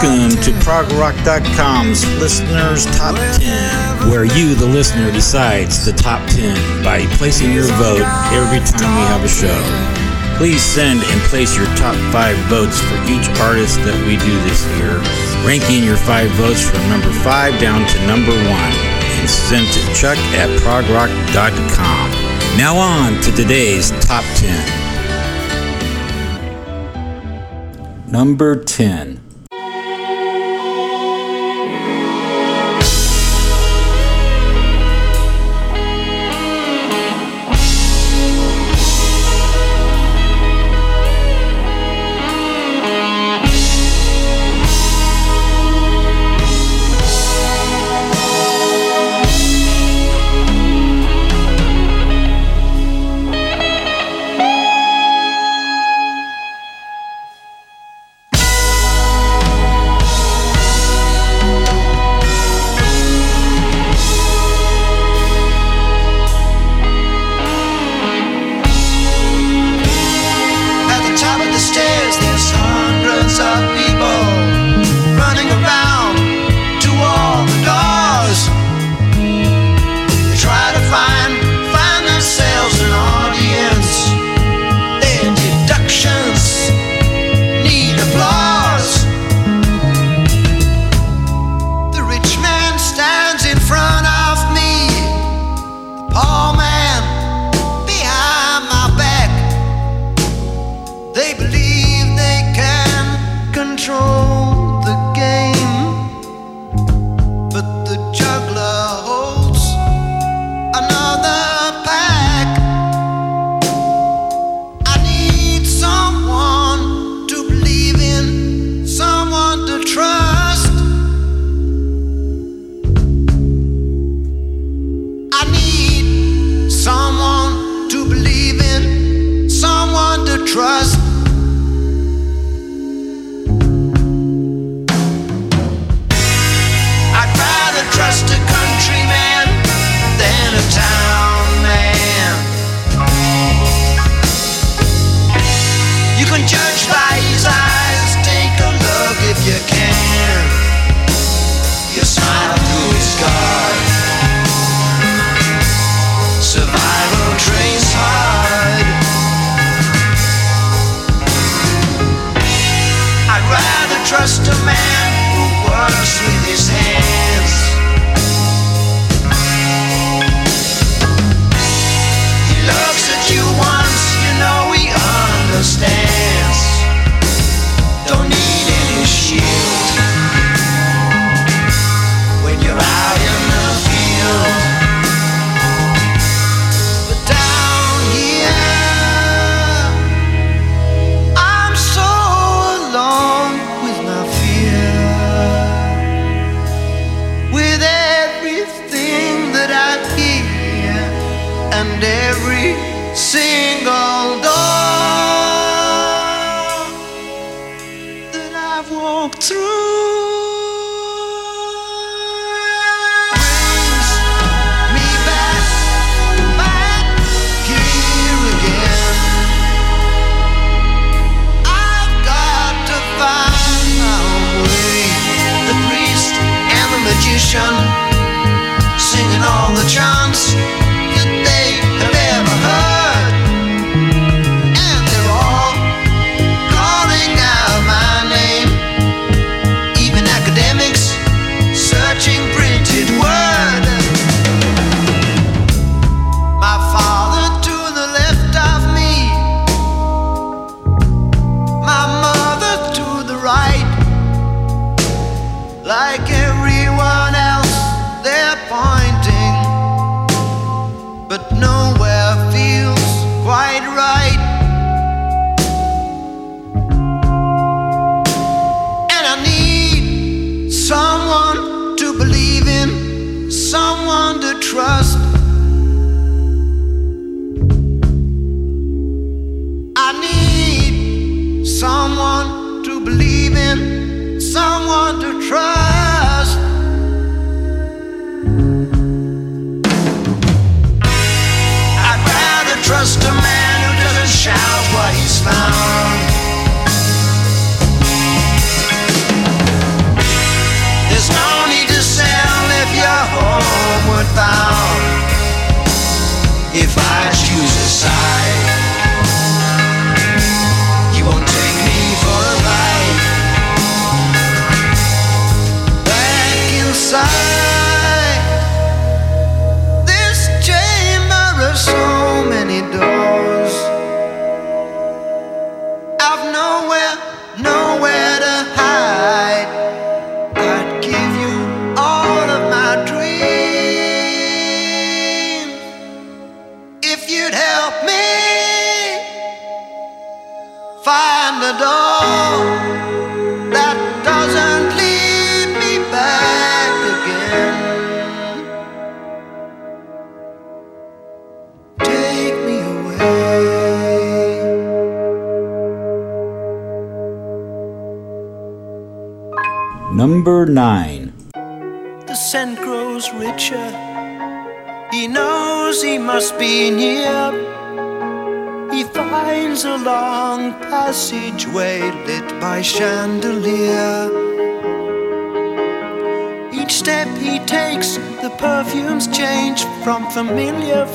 Welcome to ProgRock.com's Listeners Top 10, where you, the listener, decides the top 10 by placing your vote every time we have a show. Please send and place your top 5 votes for each artist that we do this year, ranking your 5 votes from number 5 down to number 1, and send to chuck at progrock.com. Now on to today's top 10. Number 10.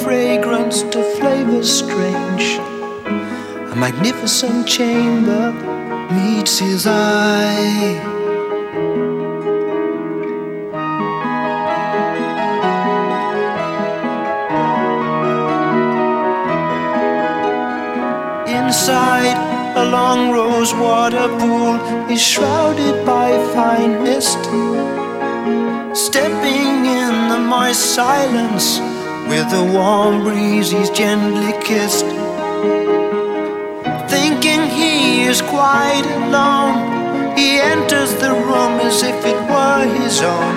Fragrance to flavors strange. A magnificent chamber meets his eye. inside a long rose water pool is shrouded by fine mist. Stepping in the moist silence with a warm breeze he's gently kissed. Thinking he is quite alone, he enters the room as if it were his own.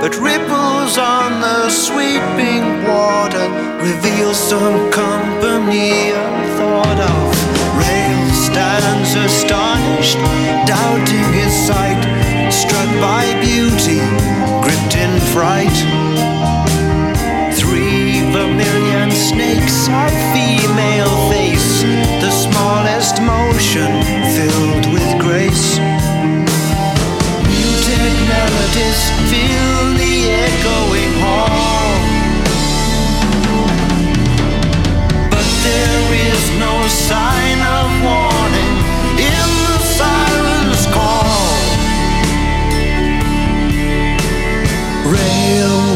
But ripples on the sweeping water reveal some company unthought of Rail stands astonished, doubting his sight, struck by beauty, gripped in fright. Three vermilion snakes of female face, the smallest motion filled with grace. Muted melodies fill the echoing hall. But there is no sign of war.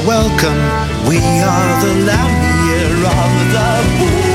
welcome. We are the Lamia of the Bull.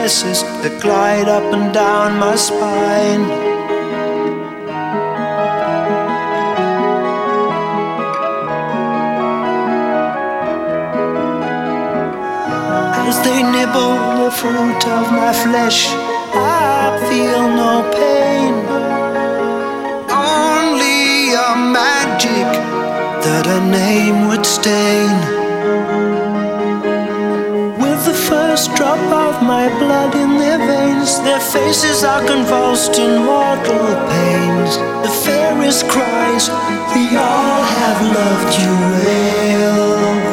Caresses that glide up and down my spine. As they nibble the fruit of my flesh, I feel no pain. Only a magic that a name would stain. With the first drop of my blood in their veins, their faces are convulsed in mortal pains. The fairest cries, We all have loved you well.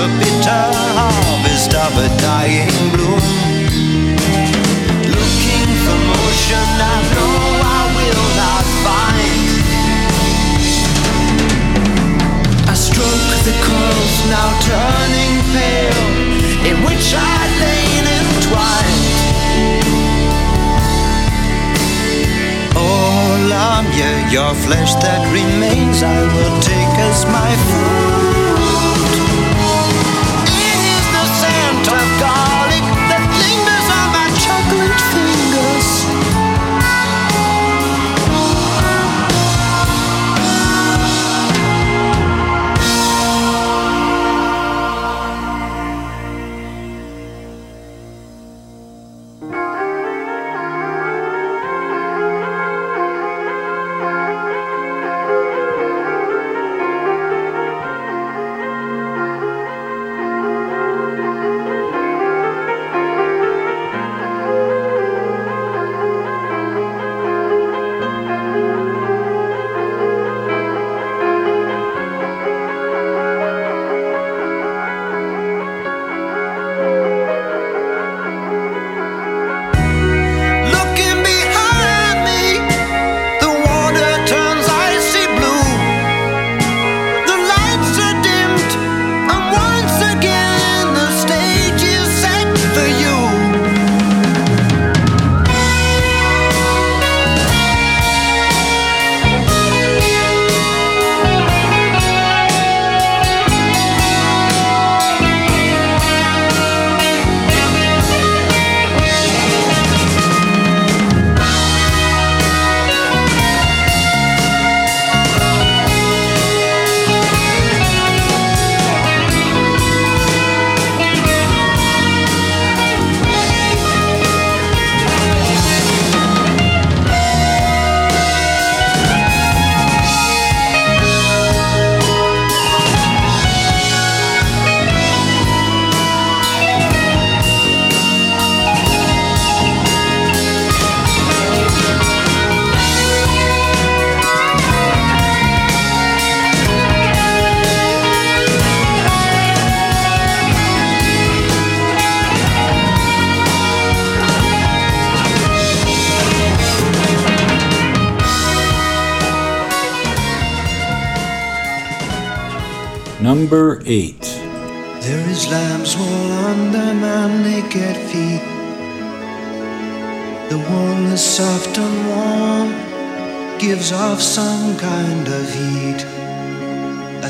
The bitter harvest of a dying bloom. Looking for motion, I know I will not find. I stroke the curls now turning pale, in which I lain entwined. Oh, yeah, your flesh that remains, I will take as my food.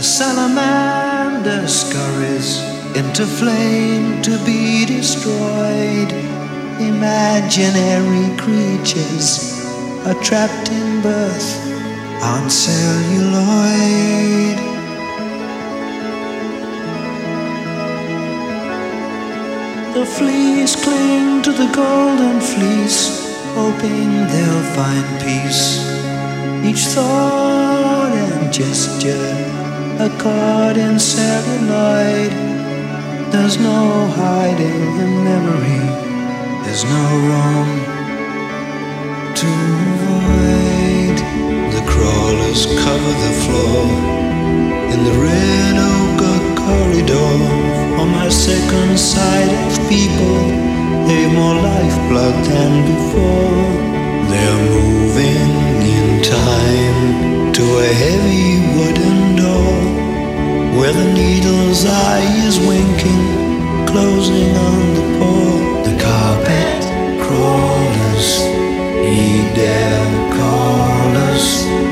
A salamander scurries into flame to be destroyed. Imaginary creatures are trapped in birth on celluloid. The fleas cling to the golden fleece, hoping they'll find peace. Each thought and gesture, a caught in celluloid. There's no hiding in memory, there's no room to avoid. The crawlers cover the floor in the red ochre corridor. On my second sight of people, they've more lifeblood than before. They're moving in time to a heavy wooden door where the needle's eye is winking, closing on the poor. The carpet crawlers heed their callers. We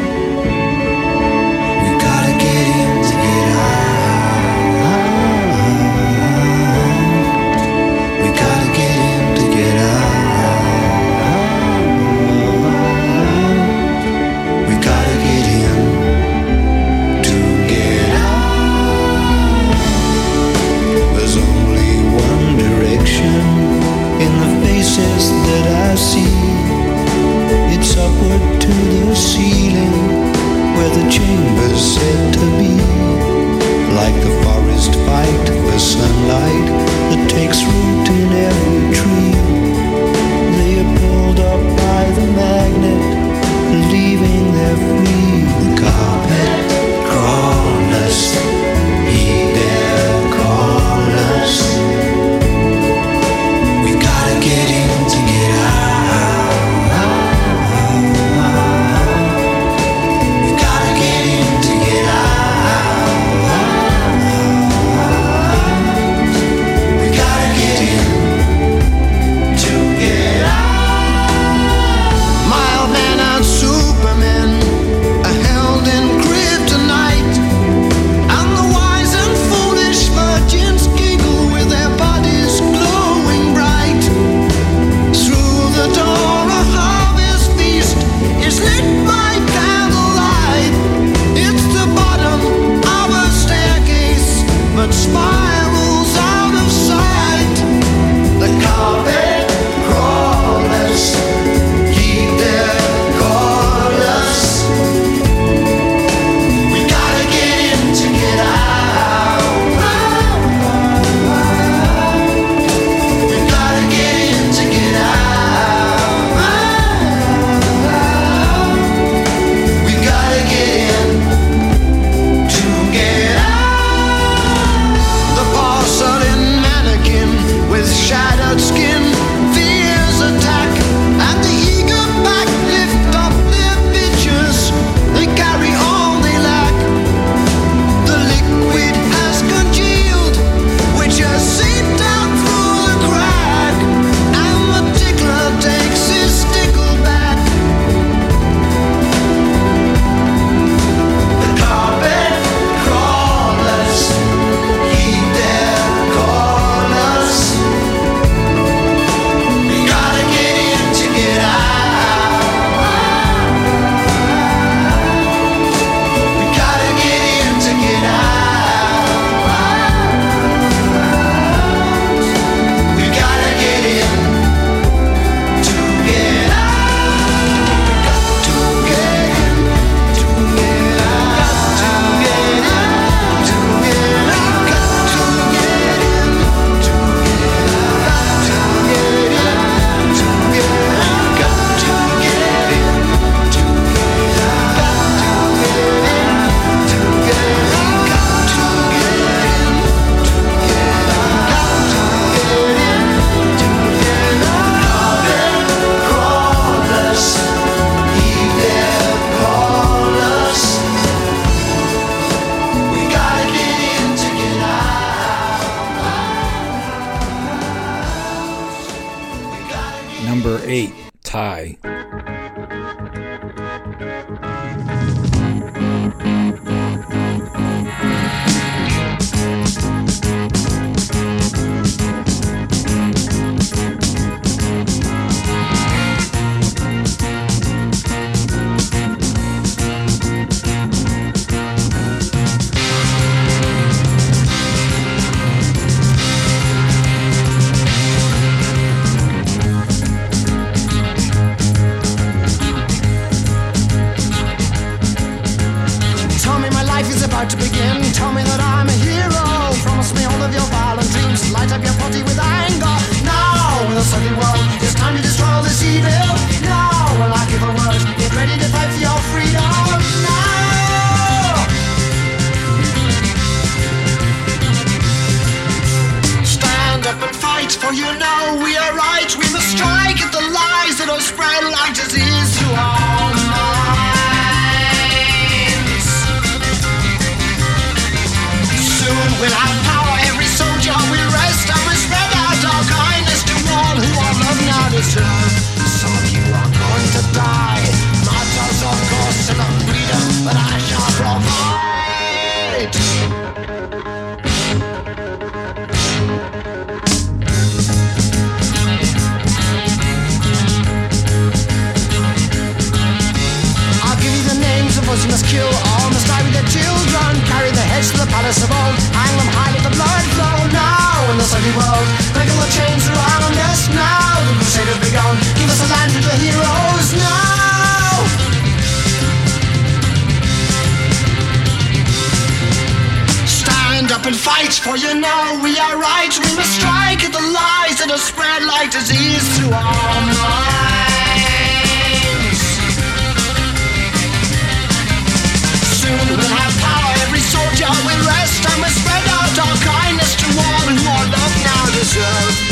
to the ceiling where the chamber's said to be. Like the forest fight for sunlight that takes root in every tree. They are pulled up by the magnet, leaving their. The carpet up and fight, for you know we are right. We must strike at the lies that are spread like disease through our minds. Soon we'll have power, every soldier will rest, and we'll spread out our kindness to all who our love now deserves.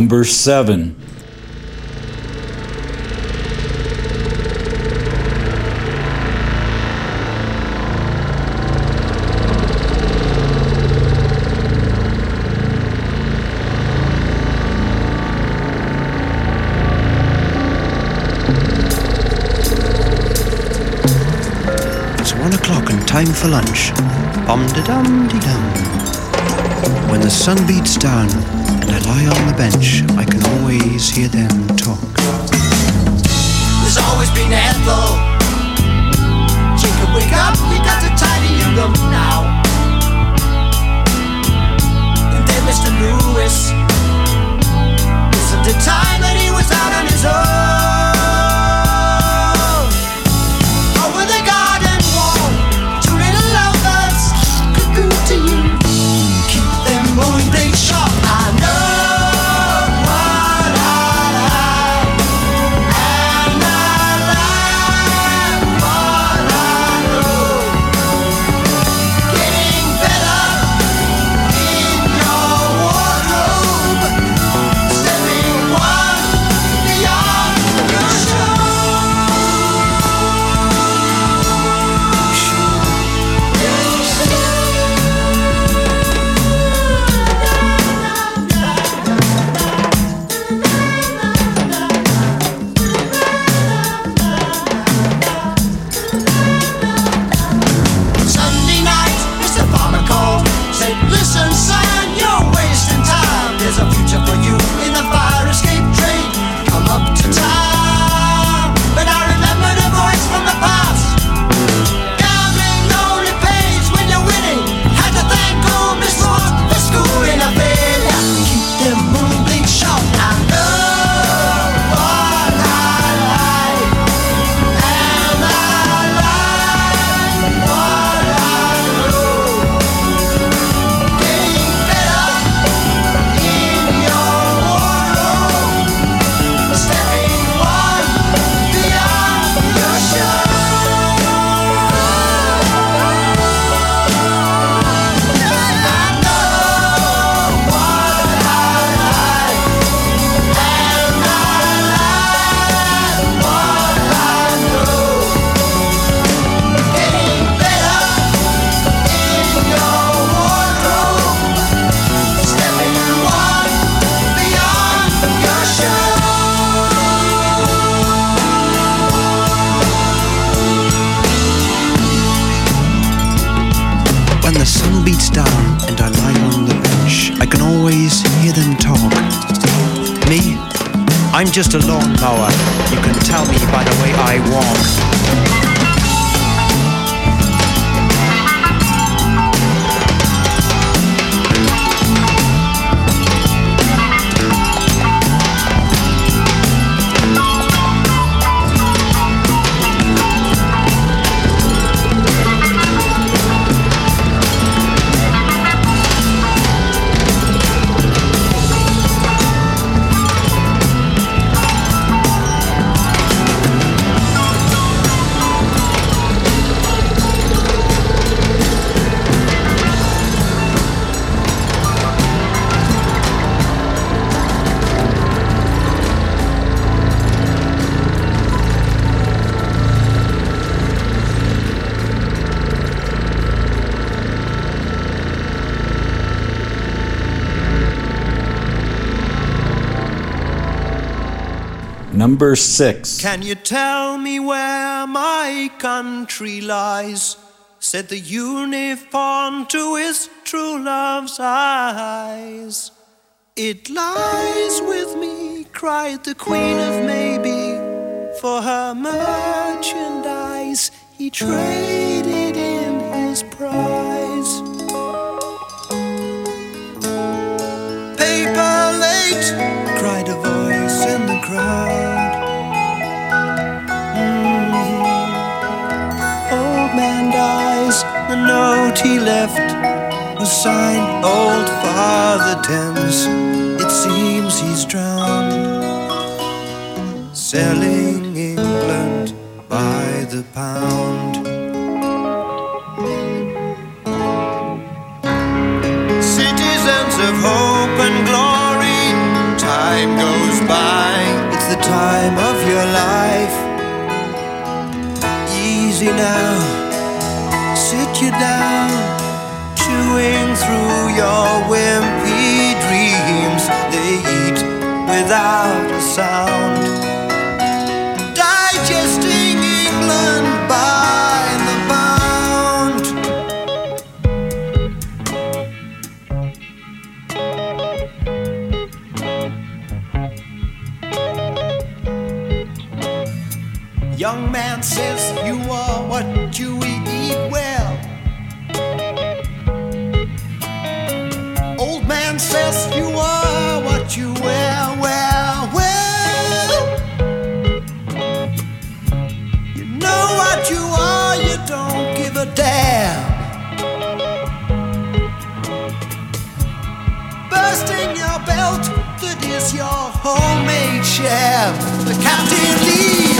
Number seven. It's one o'clock and time for lunch. Bum de dum de dum. When the sun beats down lie on the bench, I can always hear them talk. There's always been Ethel. Jacob, wake up, we got to tidy your room now. And then Mr. Lewis. Isn't it time that he was out on his own? I'm just a lawnmower. You can tell me by the way I walk. Number six. Can you tell me where my country lies? Said the unicorn to his true love's eyes. It lies with me, cried the queen of maybe. For her merchandise, he traded The note he left was signed Old Father Thames. It seems he's drowned, selling England by the pound. Citizens of hope and glory, time goes by. It's the time of your life. Easy now you down, chewing through your wimpy dreams. They eat without a sound, digesting England by the pound. Young man says you are what obsessed you are, what you wear, wear, wear. You know what you are, you don't give a damn. Bursting your belt, that is your homemade sham. The captain leaves.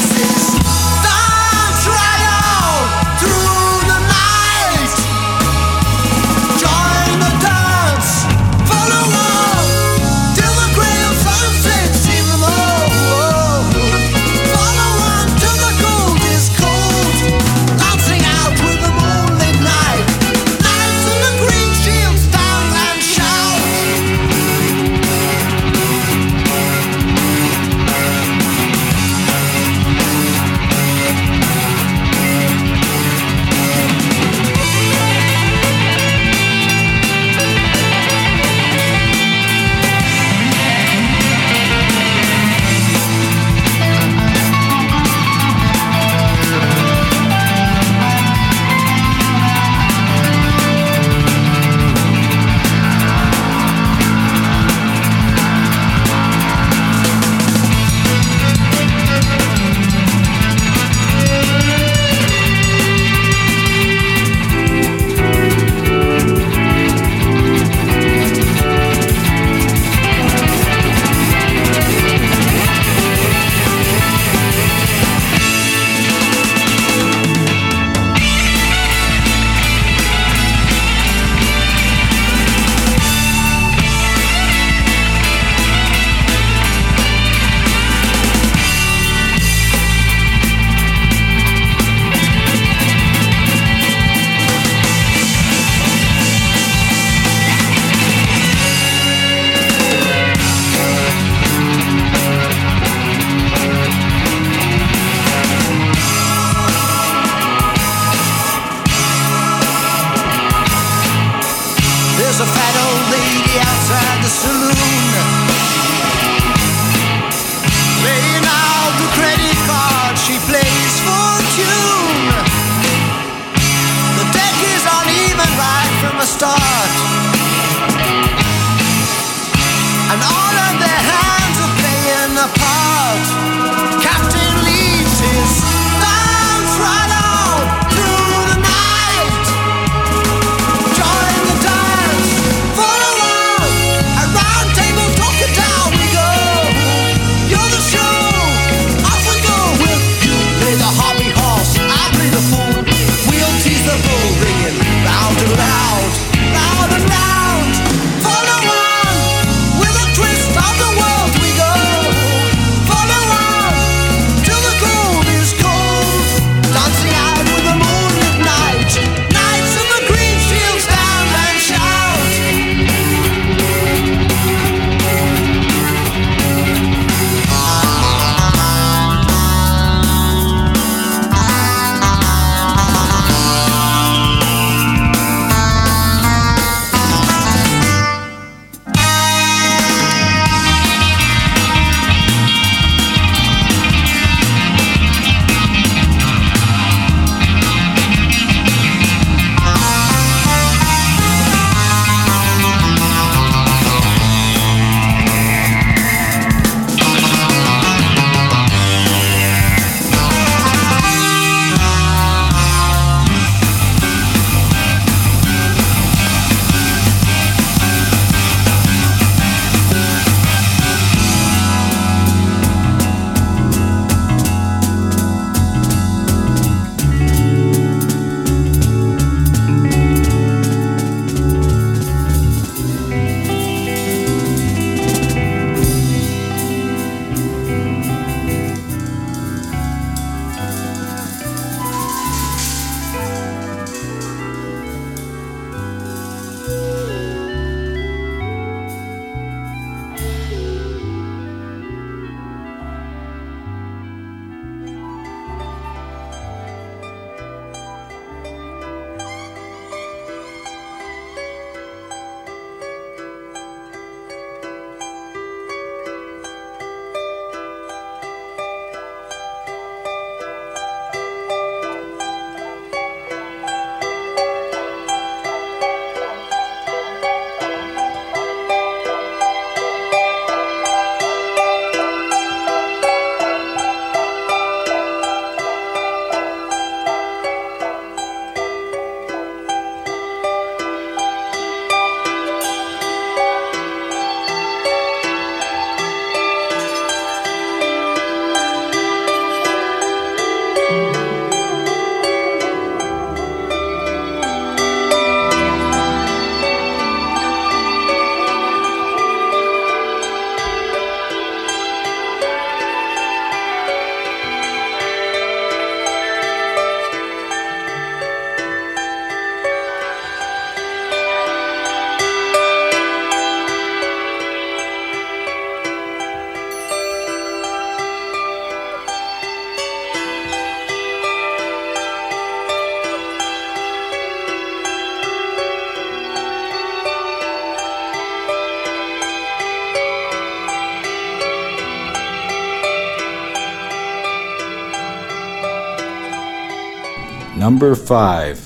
Number 5.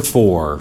Broadway. Number 4.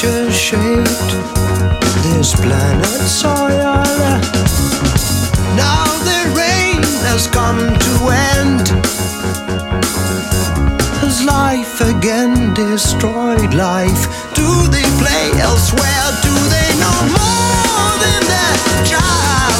picture shaped this planet soil. Now the reign has come to end. Has life again destroyed life? Do they play elsewhere? Do they know more than that child?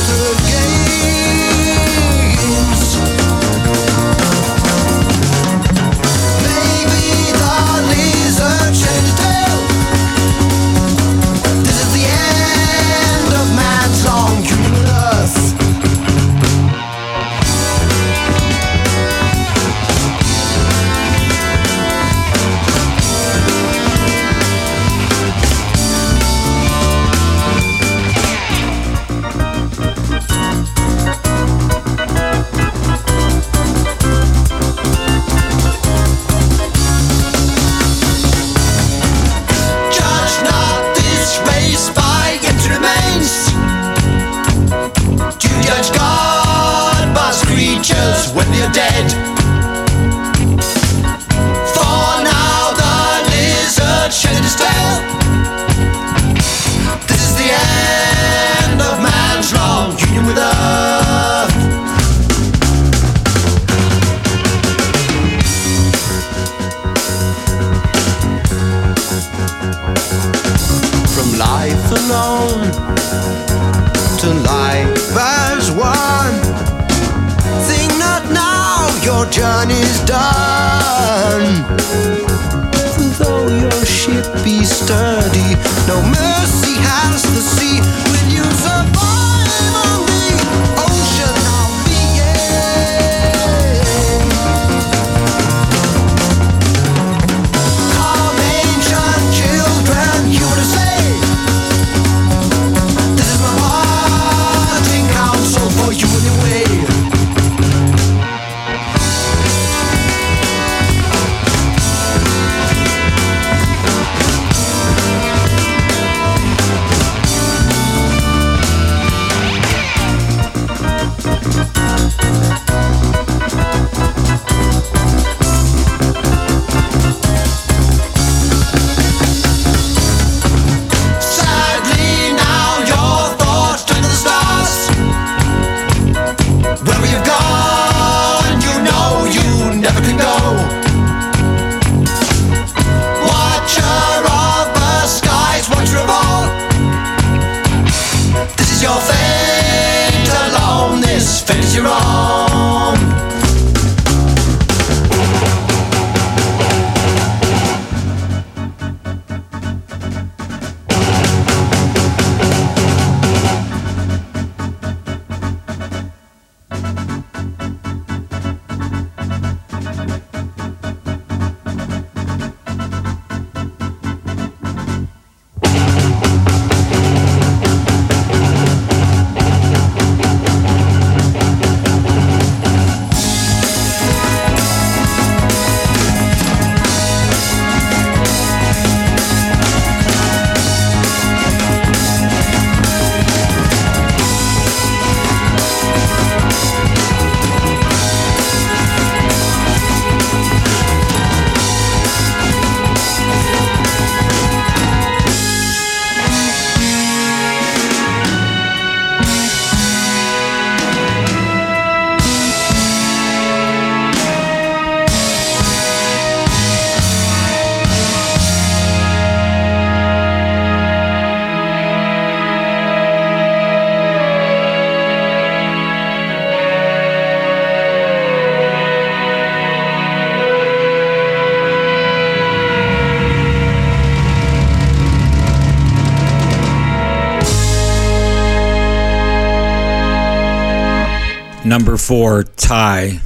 for tie.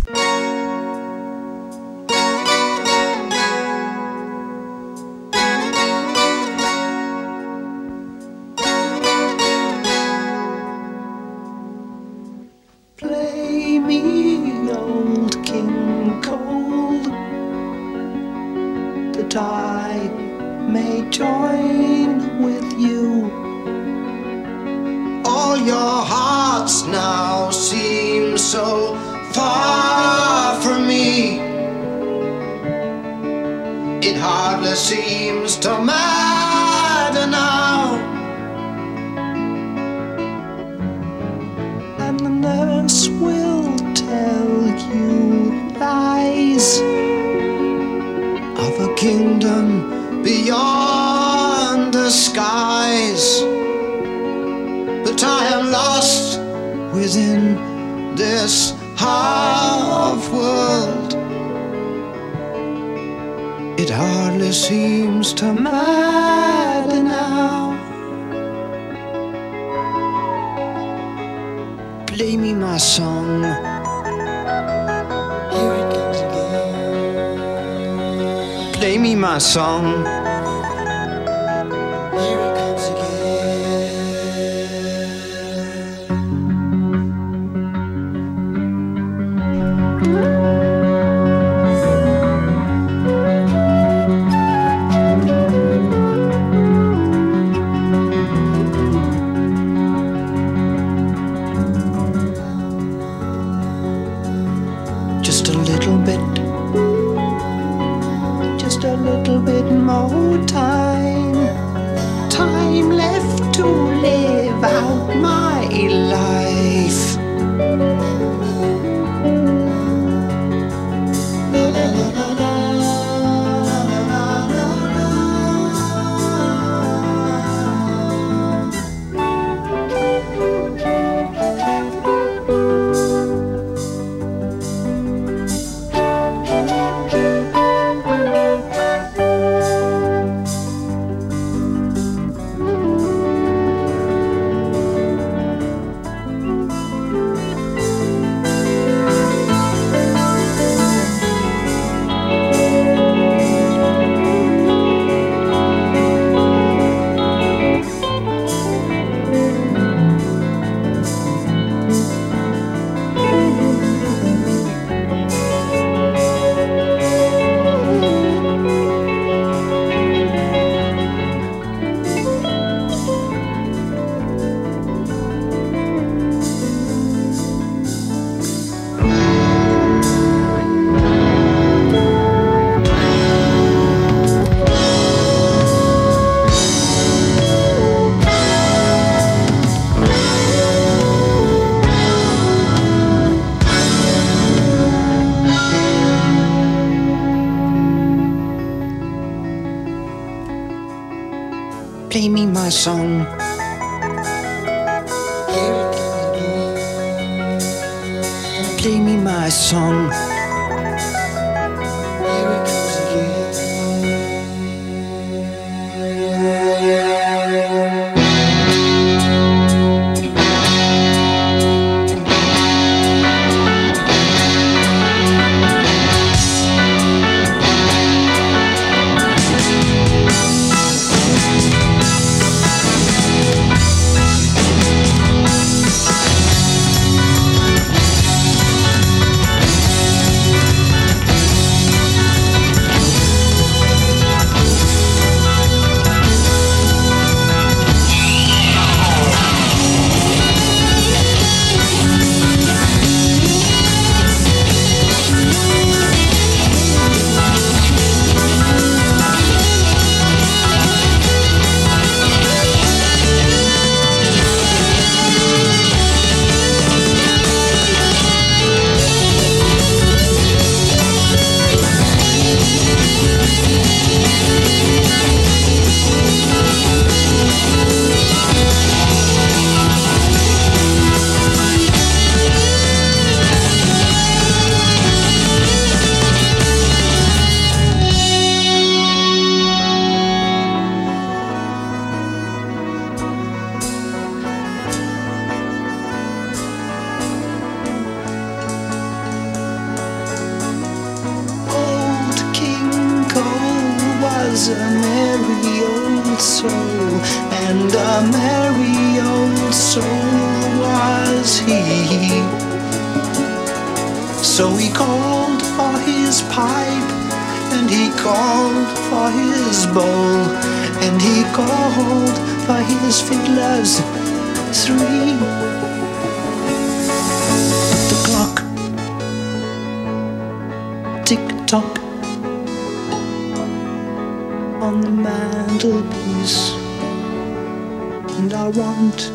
want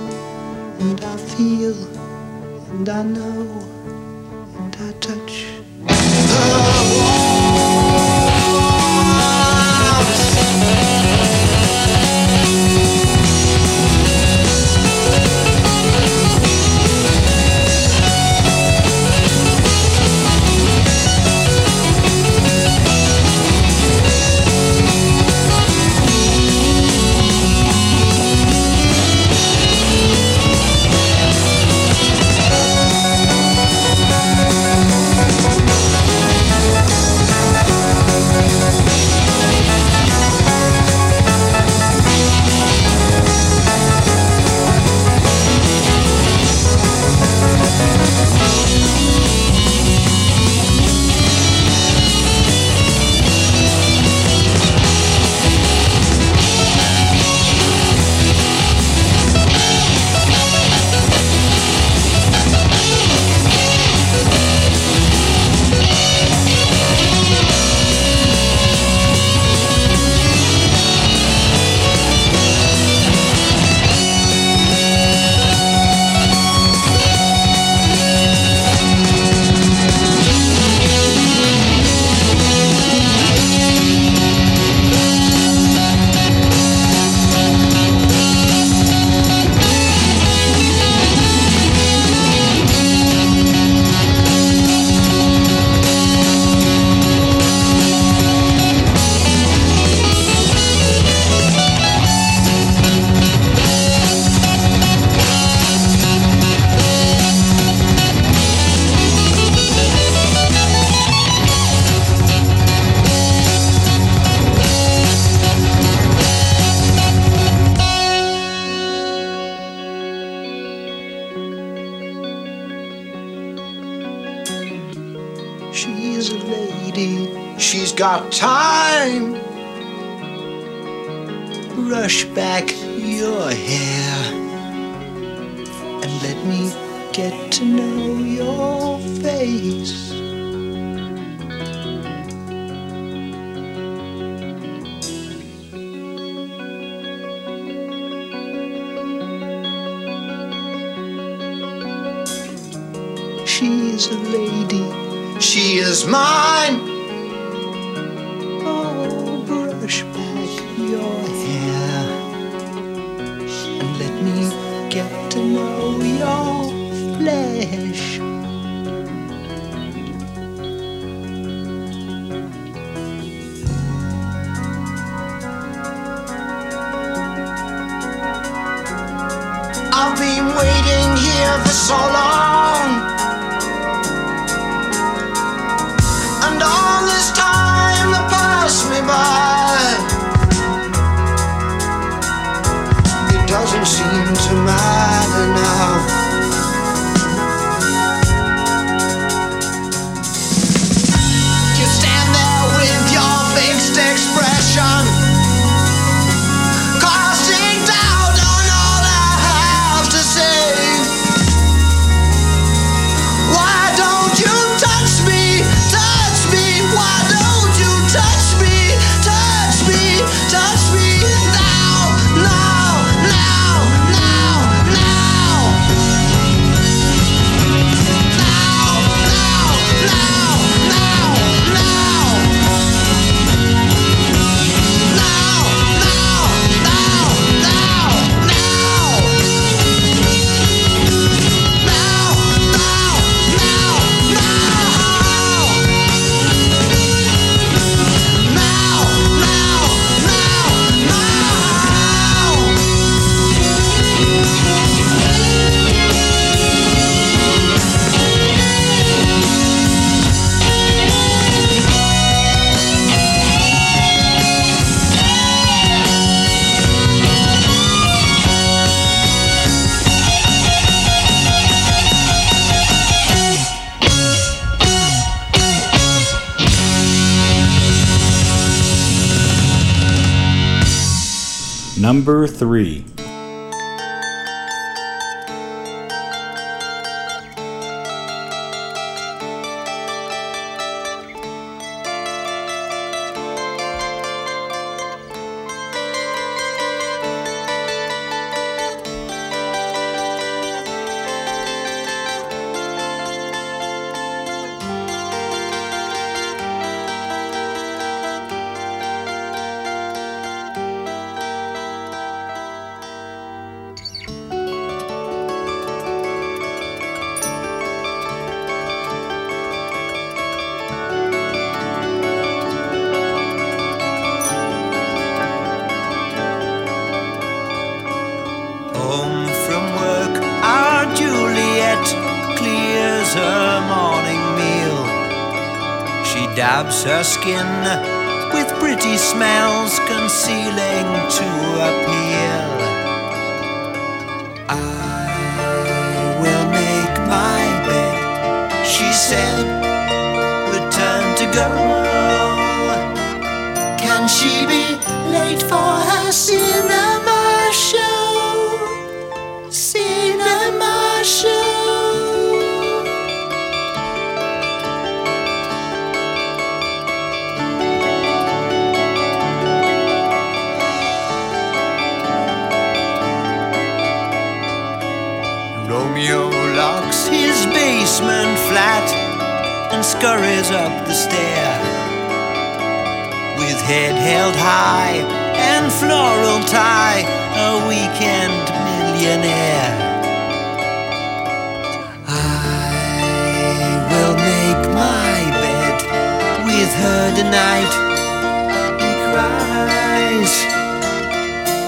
and I feel and I know and I touch.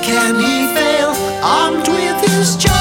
Can he fail? Armed with his chocolate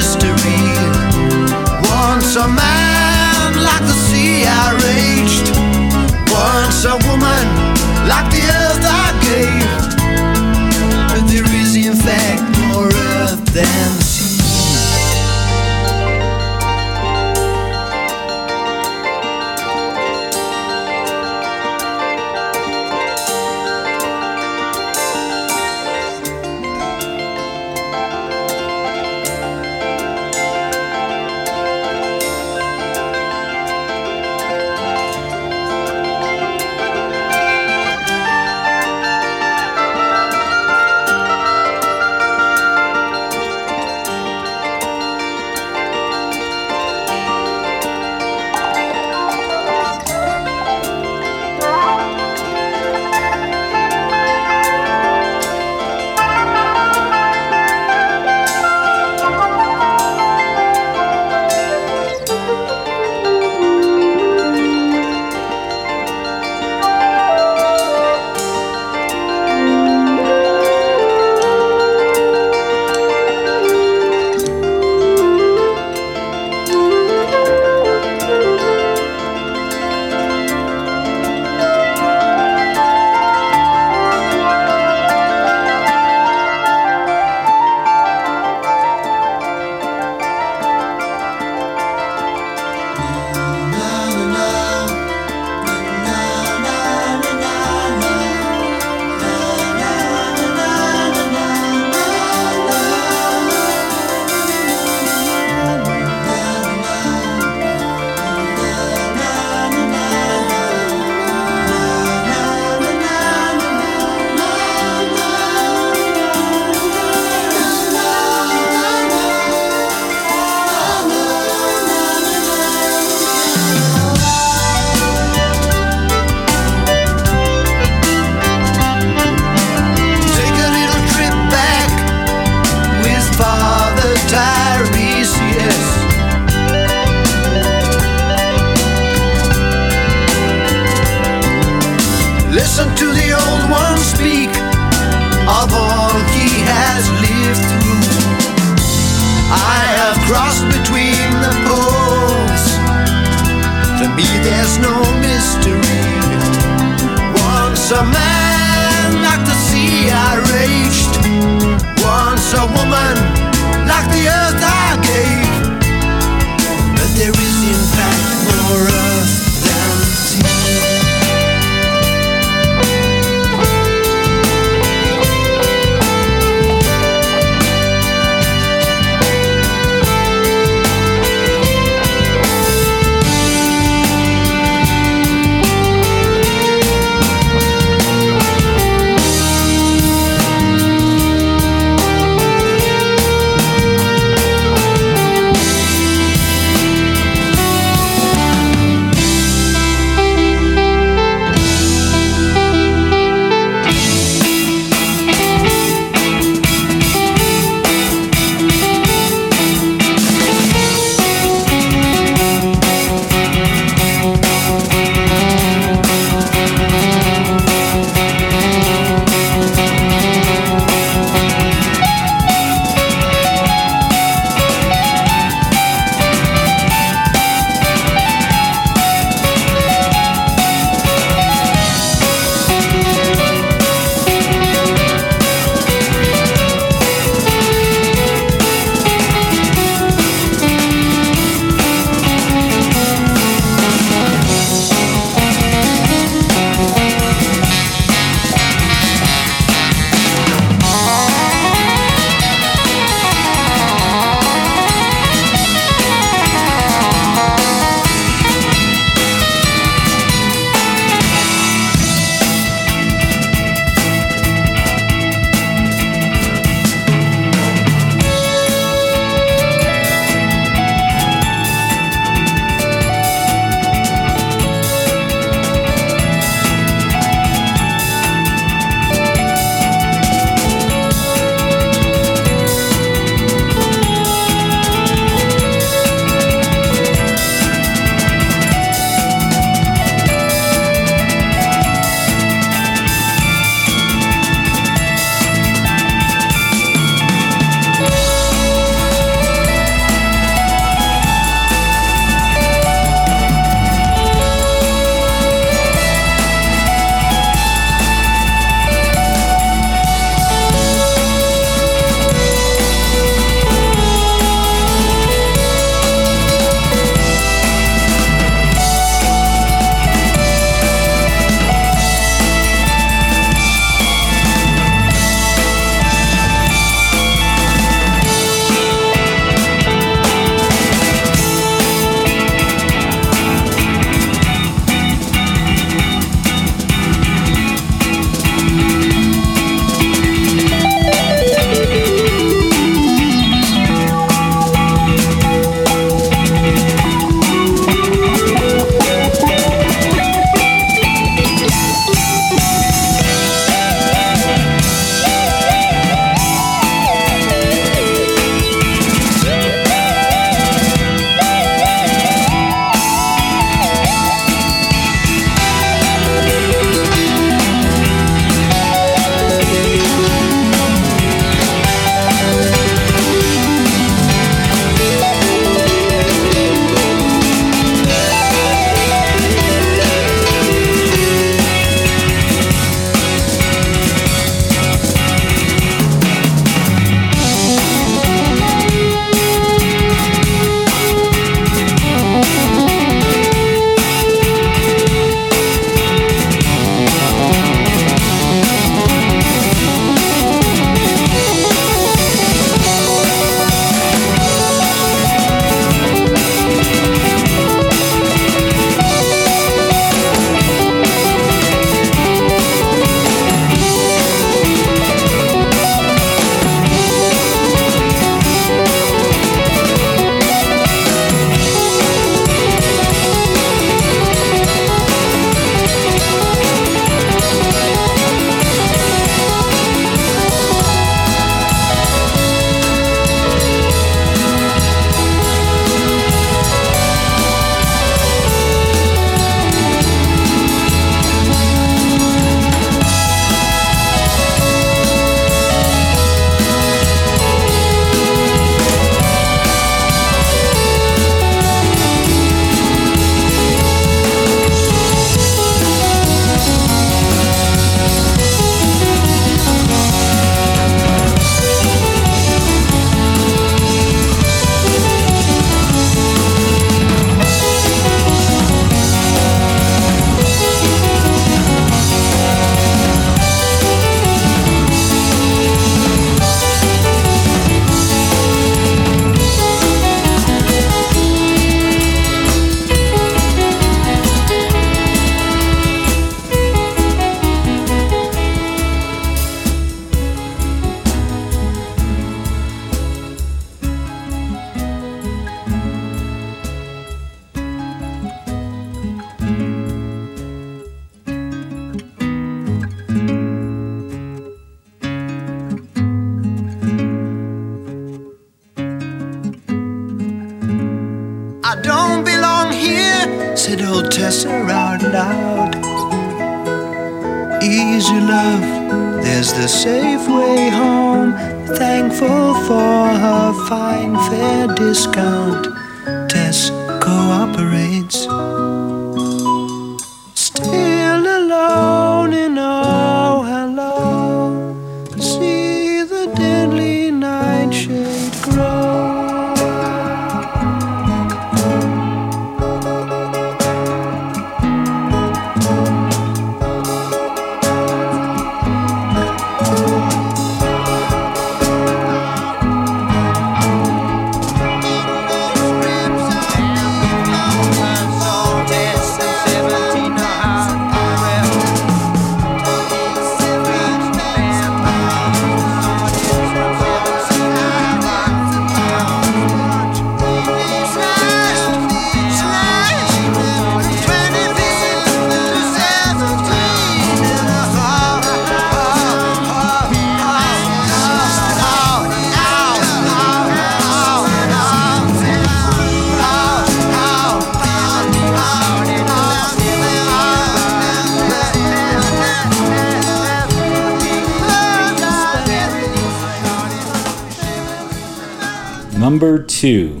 Number two.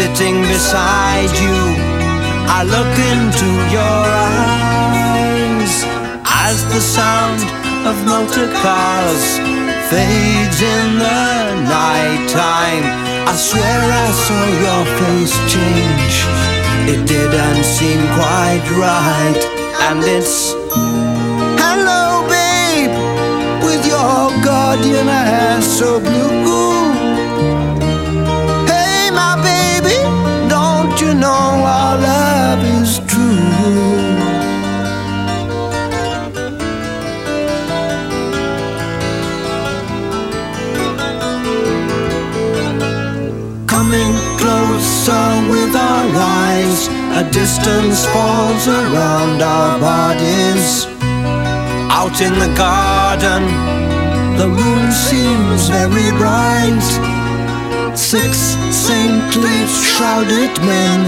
Sitting beside you, I look into your eyes as the sound of motor cars fades in the night time. I swear I saw your face change. It didn't seem quite right, and it's Hello, babe, with your guardian hair so blue. You know our love is true? Coming closer with our eyes, a distance falls around our bodies. Out in the garden, the moon seems very bright. Six saintly shrouded men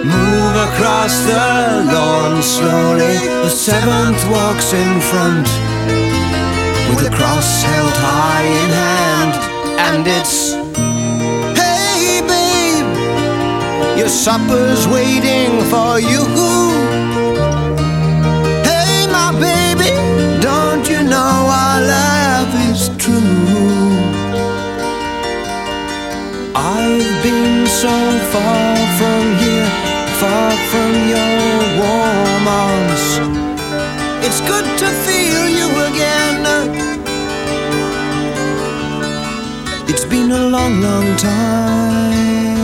move across the lawn slowly. The seventh walks in front with a cross held high in hand, and it's Hey, babe, your supper's waiting for you. Hey, my baby, don't you know our love is true? I've been so far from here, far from your warm arms. It's good to feel you again. It's been a long, long time.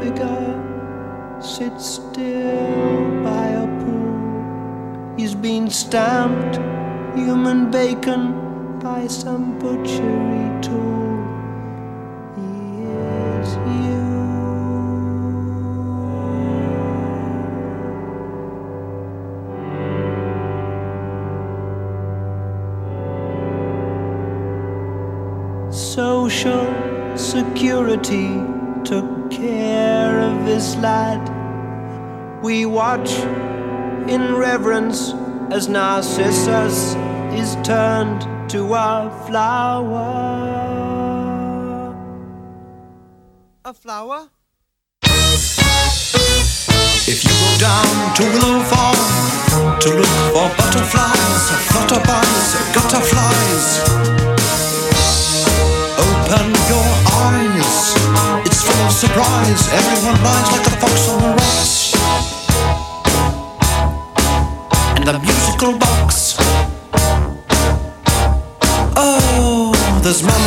figure sits still by a pool. He's been stamped human bacon by some butchery tool. He is you. Social security slide. We watch in reverence as Narcissus is turned to a flower. A flower? If you go down to Willow Farm to look for butterflies, flutterbugs, gutterflies. surprise. Everyone lies like a fox on the rocks. And the musical box. Oh, there's mum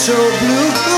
so blue.